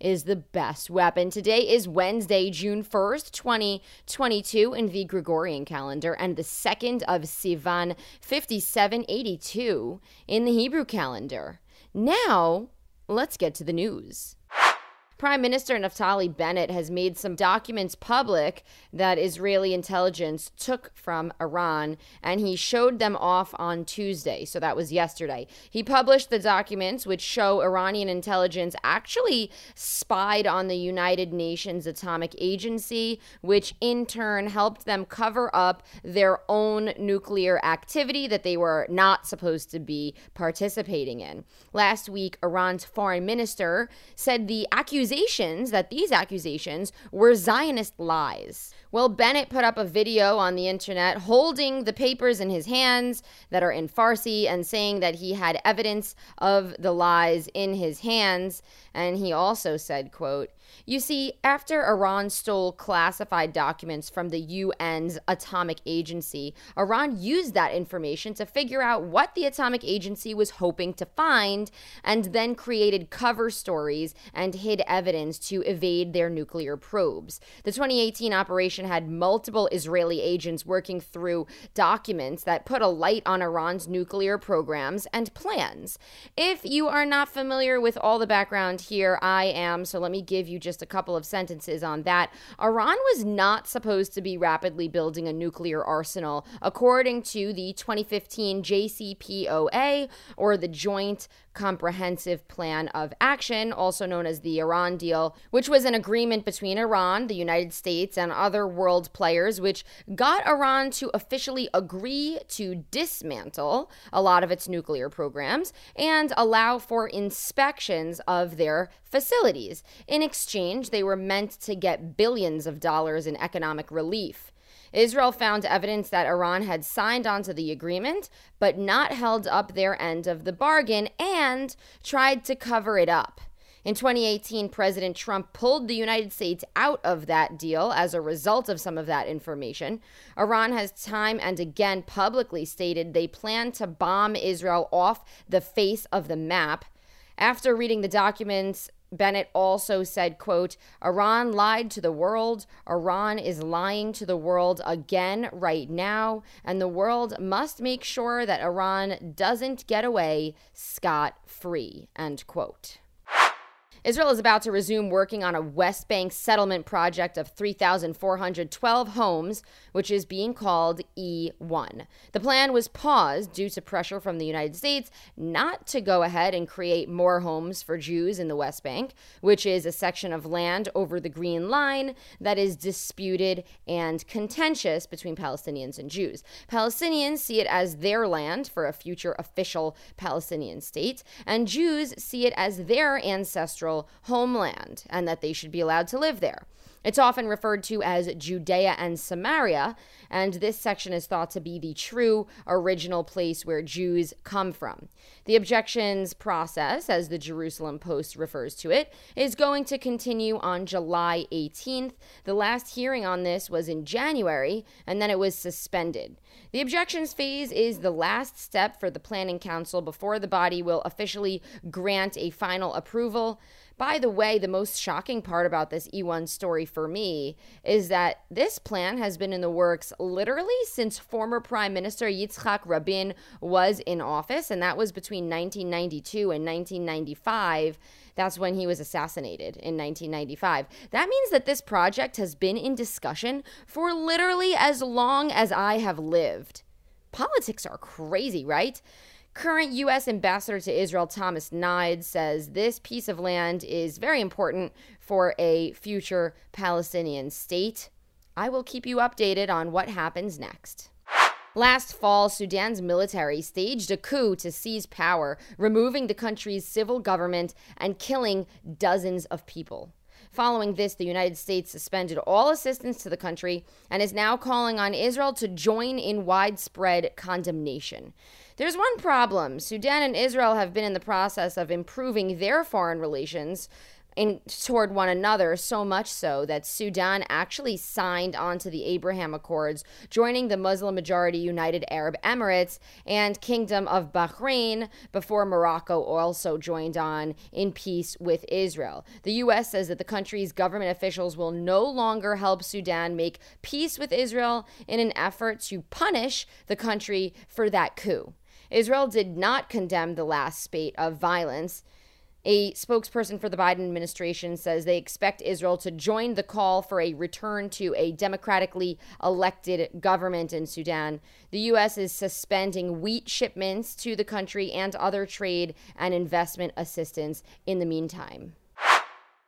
is the best weapon. Today is Wednesday, June 1st, 2022, in the Gregorian calendar, and the 2nd of Sivan, 5782, in the Hebrew calendar. Now, let's get to the news. Prime Minister Naftali Bennett has made some documents public that Israeli intelligence took from Iran, and he showed them off on Tuesday. So that was yesterday. He published the documents which show Iranian intelligence actually spied on the United Nations Atomic Agency, which in turn helped them cover up their own nuclear activity that they were not supposed to be participating in. Last week, Iran's foreign minister said the accusation accusations that these accusations were Zionist lies. Well, Bennett put up a video on the internet holding the papers in his hands that are in Farsi and saying that he had evidence of the lies in his hands. And he also said, quote, You see, after Iran stole classified documents from the UN's atomic agency, Iran used that information to figure out what the atomic agency was hoping to find and then created cover stories and hid evidence to evade their nuclear probes. The 2018 operation had multiple Israeli agents working through documents that put a light on Iran's nuclear programs and plans. If you are not familiar with all the background here, I am, so let me give you just a couple of sentences on that. Iran was not supposed to be rapidly building a nuclear arsenal, according to the 2015 JCPOA, or the Joint Comprehensive Plan of Action, also known as the Iran Deal, which was an agreement between Iran, the United States, and other world players, which got Iran to officially agree to dismantle a lot of its nuclear programs and allow for inspections of their facilities. In exchange, they were meant to get billions of dollars in economic relief. Israel found evidence that Iran had signed onto the agreement, but not held up their end of the bargain and tried to cover it up. In 2018, President Trump pulled the United States out of that deal as a result of some of that information. Iran has time and again publicly stated they plan to bomb Israel off the face of the map. After reading the documents, Bennett also said, quote, Iran lied to the world. Iran is lying to the world again right now, and the world must make sure that Iran doesn't get away scot free, end quote. Israel is about to resume working on a West Bank settlement project of 3,412 homes, which is being called E1. The plan was paused due to pressure from the United States not to go ahead and create more homes for Jews in the West Bank, which is a section of land over the Green Line that is disputed and contentious between Palestinians and Jews. Palestinians see it as their land for a future official Palestinian state, and Jews see it as their ancestral homeland and that they should be allowed to live there. It's often referred to as Judea and Samaria, and this section is thought to be the true original place where Jews come from. The objections process, as the Jerusalem Post refers to it, is going to continue on July 18th. The last hearing on this was in January, and then it was suspended. The objections phase is the last step for the Planning Council before the body will officially grant a final approval. By the way, the most shocking part about this E1 story for me is that this plan has been in the works literally since former Prime Minister Yitzhak Rabin was in office, and that was between 1992 and 1995. That's when he was assassinated in 1995. That means that this project has been in discussion for literally as long as I have lived. Politics are crazy, right? Current U.S. Ambassador to Israel Thomas Nides says this piece of land is very important for a future Palestinian state. I will keep you updated on what happens next. Last fall, Sudan's military staged a coup to seize power, removing the country's civil government and killing dozens of people. Following this, the United States suspended all assistance to the country and is now calling on Israel to join in widespread condemnation. There's one problem Sudan and Israel have been in the process of improving their foreign relations toward one another, so much so that Sudan actually signed onto the Abraham Accords, joining the Muslim majority United Arab Emirates and Kingdom of Bahrain before Morocco also joined on in peace with Israel. The U.S. says that the country's government officials will no longer help Sudan make peace with Israel in an effort to punish the country for that coup. Israel did not condemn the last spate of violence. A spokesperson for the Biden administration says they expect Israel to join the call for a return to a democratically elected government in Sudan. The U.S. is suspending wheat shipments to the country and other trade and investment assistance in the meantime.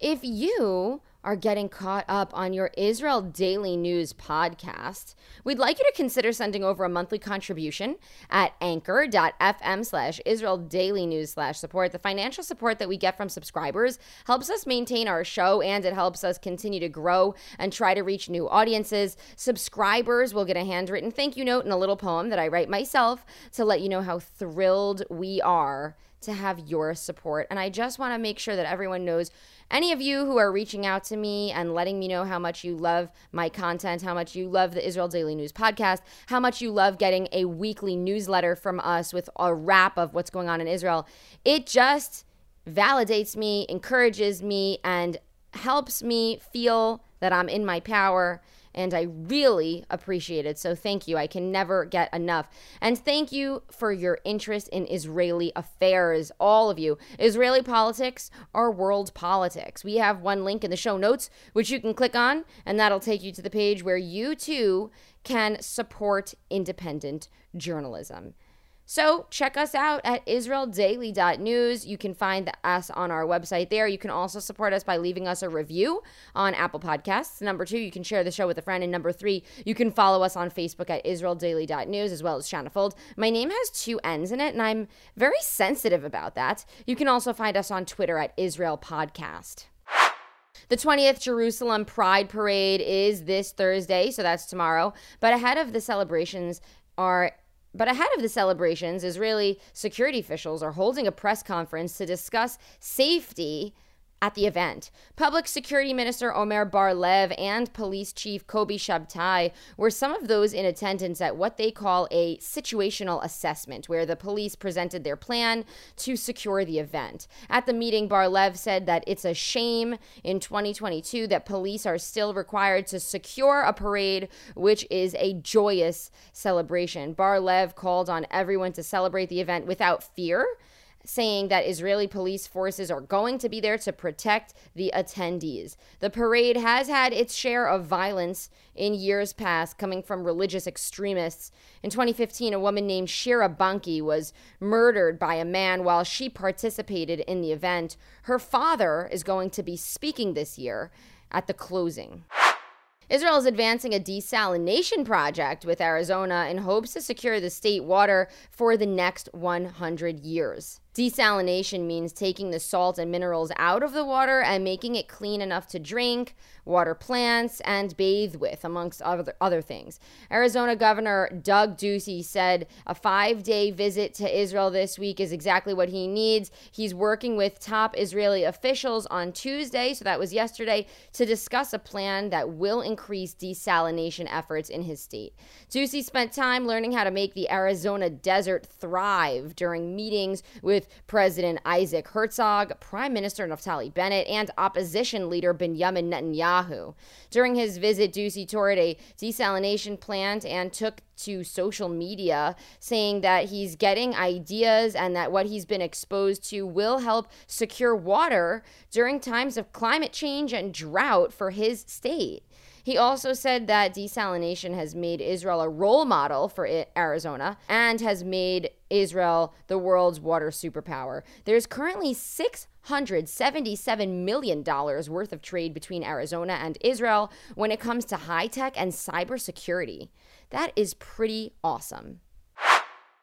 If you are getting caught up on your Israel Daily News podcast, we'd like you to consider sending over a monthly contribution at anchor.fm slash Israel Daily News slash support. The financial support that we get from subscribers helps us maintain our show and it helps us continue to grow and try to reach new audiences. Subscribers will get a handwritten thank you note and a little poem that I write myself to let you know how thrilled we are to have your support. And I just want to make sure that everyone knows any of you who are reaching out to me and letting me know how much you love my content, how much you love the Israel Daily News podcast, how much you love getting a weekly newsletter from us with a wrap of what's going on in Israel, it just validates me, encourages me, and helps me feel that I'm in my power and I really appreciate it. So thank you. I can never get enough. And thank you for your interest in Israeli affairs, all of you. Israeli politics are world politics. We have one link in the show notes, which you can click on, and that'll take you to the page where you too can support independent journalism. So check us out at israeldaily.news. You can find us on our website there. You can also support us by leaving us a review on Apple Podcasts. Number two, you can share the show with a friend. And number three, you can follow us on Facebook at israeldaily.news as well as Shanna Fuld. My name has two N's in it, and I'm very sensitive about that. You can also find us on Twitter at Israel Podcast. The 20th Jerusalem Pride Parade is this Thursday, so that's tomorrow. But ahead of the celebrations are but ahead of the celebrations, Israeli security officials are holding a press conference to discuss safety at the event. Public Security Minister Omer Bar-Lev and Police Chief Kobi Shabtai were some of those in attendance at what they call a situational assessment, where the police presented their plan to secure the event. At the meeting, Bar-Lev said that it's a shame in 2022 that police are still required to secure a parade, which is a joyous celebration. Bar-Lev called on everyone to celebrate the event without fear saying that Israeli police forces are going to be there to protect the attendees. The parade has had its share of violence in years past coming from religious extremists. In 2015, a woman named Shira Banki was murdered by a man while she participated in the event. Her father is going to be speaking this year at the closing. Israel is advancing a desalination project with Arizona in hopes to secure the state water for the next 100 years. Desalination means taking the salt and minerals out of the water and making it clean enough to drink, water plants, and bathe with, amongst other, other things. Arizona Governor Doug Ducey said a five day visit to Israel this week is exactly what he needs. He's working with top Israeli officials on Tuesday, so that was yesterday, to discuss a plan that will increase desalination efforts in his state. Ducey spent time learning how to make the Arizona desert thrive during meetings with President Isaac Herzog, Prime Minister Naftali Bennett, and opposition leader Benjamin Netanyahu. During his visit, Ducey toured a desalination plant and took to social media saying that he's getting ideas and that what he's been exposed to will help secure water during times of climate change and drought for his state. He also said that desalination has made Israel a role model for Arizona and has made Israel the world's water superpower. There's currently $677 million worth of trade between Arizona and Israel when it comes to high tech and cybersecurity. That is pretty awesome.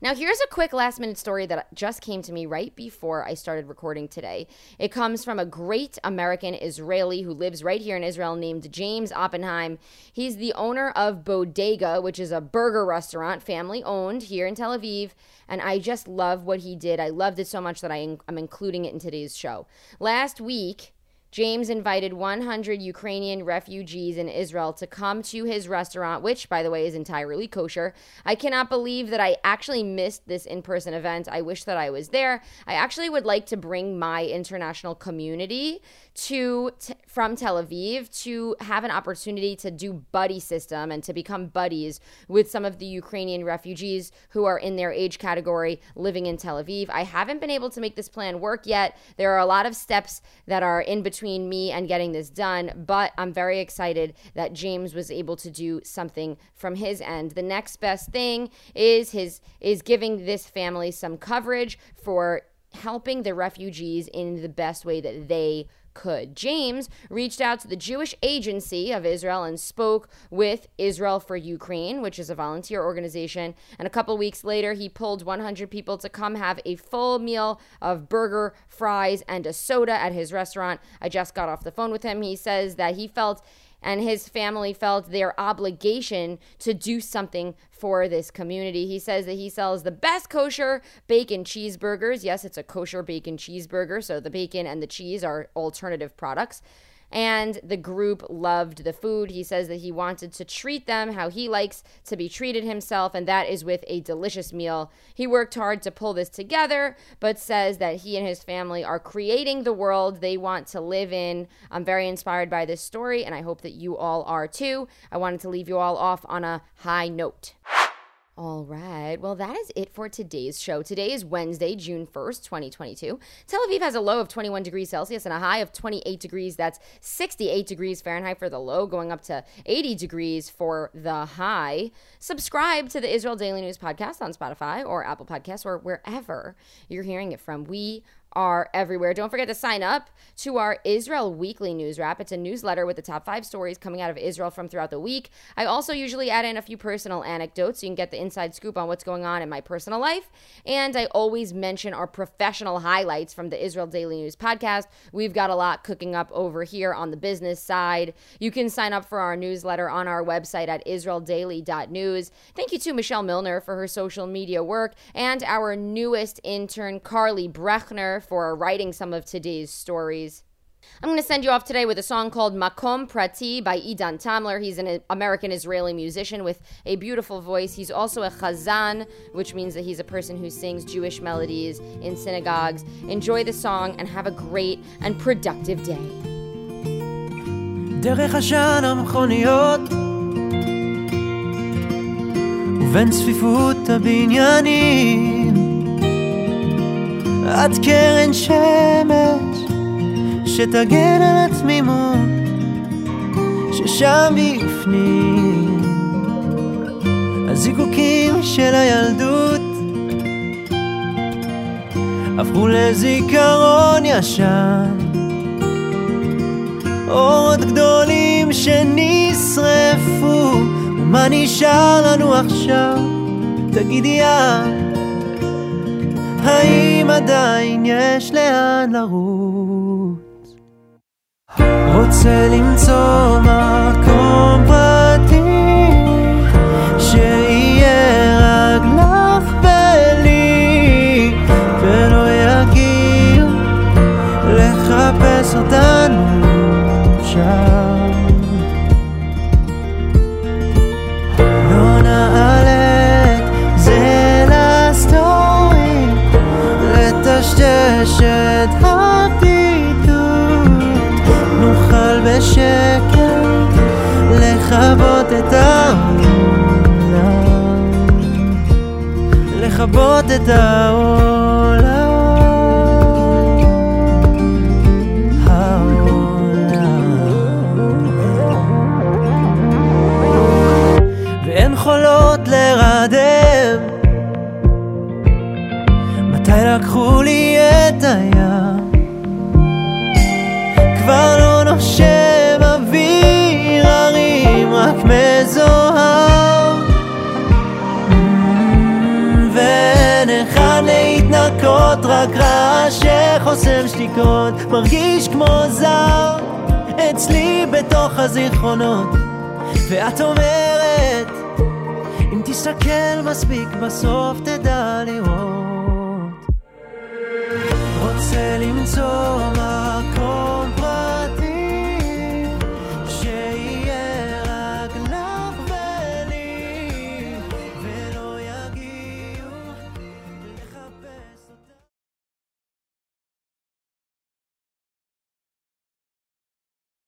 Now, here's a quick last minute story that just came to me right before I started recording today. It comes from a great American Israeli who lives right here in Israel named James Oppenheim. He's the owner of Bodega, which is a burger restaurant, family owned here in Tel Aviv. And I just love what he did. I loved it so much that I, I'm including it in today's show. Last week, James invited 100 Ukrainian refugees in Israel to come to his restaurant, which, by the way, is entirely kosher. I cannot believe that I actually missed this in person event. I wish that I was there. I actually would like to bring my international community to t- from Tel Aviv to have an opportunity to do buddy system and to become buddies with some of the Ukrainian refugees who are in their age category living in Tel Aviv. I haven't been able to make this plan work yet. There are a lot of steps that are in between me and getting this done, but I'm very excited that James was able to do something from his end. The next best thing is his is giving this family some coverage for helping the refugees in the best way that they could. James reached out to the Jewish Agency of Israel and spoke with Israel for Ukraine, which is a volunteer organization. And a couple weeks later, he pulled 100 people to come have a full meal of burger, fries, and a soda at his restaurant. I just got off the phone with him. He says that he felt and his family felt their obligation to do something for this community. He says that he sells the best kosher bacon cheeseburgers. Yes, it's a kosher bacon cheeseburger, so the bacon and the cheese are alternative products and the group loved the food. He says that he wanted to treat them how he likes to be treated himself, and that is with a delicious meal. He worked hard to pull this together, but says that he and his family are creating the world they want to live in. I'm very inspired by this story, and I hope that you all are too. I wanted to leave you all off on a high note. All right. Well, that is it for today's show. Today is Wednesday, June 1st, 2022. Tel Aviv has a low of 21 degrees Celsius and a high of 28 degrees. That's 68 degrees Fahrenheit for the low, going up to 80 degrees for the high. Subscribe to the Israel Daily News podcast on Spotify or Apple Podcasts or wherever you're hearing it from. We are everywhere. Don't forget to sign up to our Israel Weekly News Wrap. It's a newsletter with the top five stories coming out of Israel from throughout the week. I also usually add in a few personal anecdotes so you can get the inside scoop on what's going on in my personal life. And I always mention our professional highlights from the Israel Daily News podcast. We've got a lot cooking up over here on the business side. You can sign up for our newsletter on our website at israeldaily.news. Thank you to Michelle Milner for her social media work and our newest intern, Carly Brechner for writing some of today's stories. I'm going to send you off today with a song called Makom Prati by Idan Tamler. He's an American Israeli musician with a beautiful voice. He's also a chazan, which means that he's a person who sings Jewish melodies in synagogues. Enjoy the song and have a great and productive day. דרך עשן המכוניות ובין צפיפות הבניינים את קרן שמש שתגן על התמימות ששם בפנים. הזיקוקים של הילדות הפכו לזיכרון ישן. אורות גדולים שנשרפו ומה נשאר לנו עכשיו? תגידי את האם עדיין יש לאן לרוץ? רוצה למצוא מקום פרטי שיהיה רק לך ולי ולא יגיע לחפש אותנו שם לרדם מתי לקחו לי את הים רק רעש שחוסם שתיקות מרגיש כמו זר אצלי בתוך הזיכרונות. ואת אומרת אם תסתכל מספיק בסוף תדע לראות. רוצה למצוא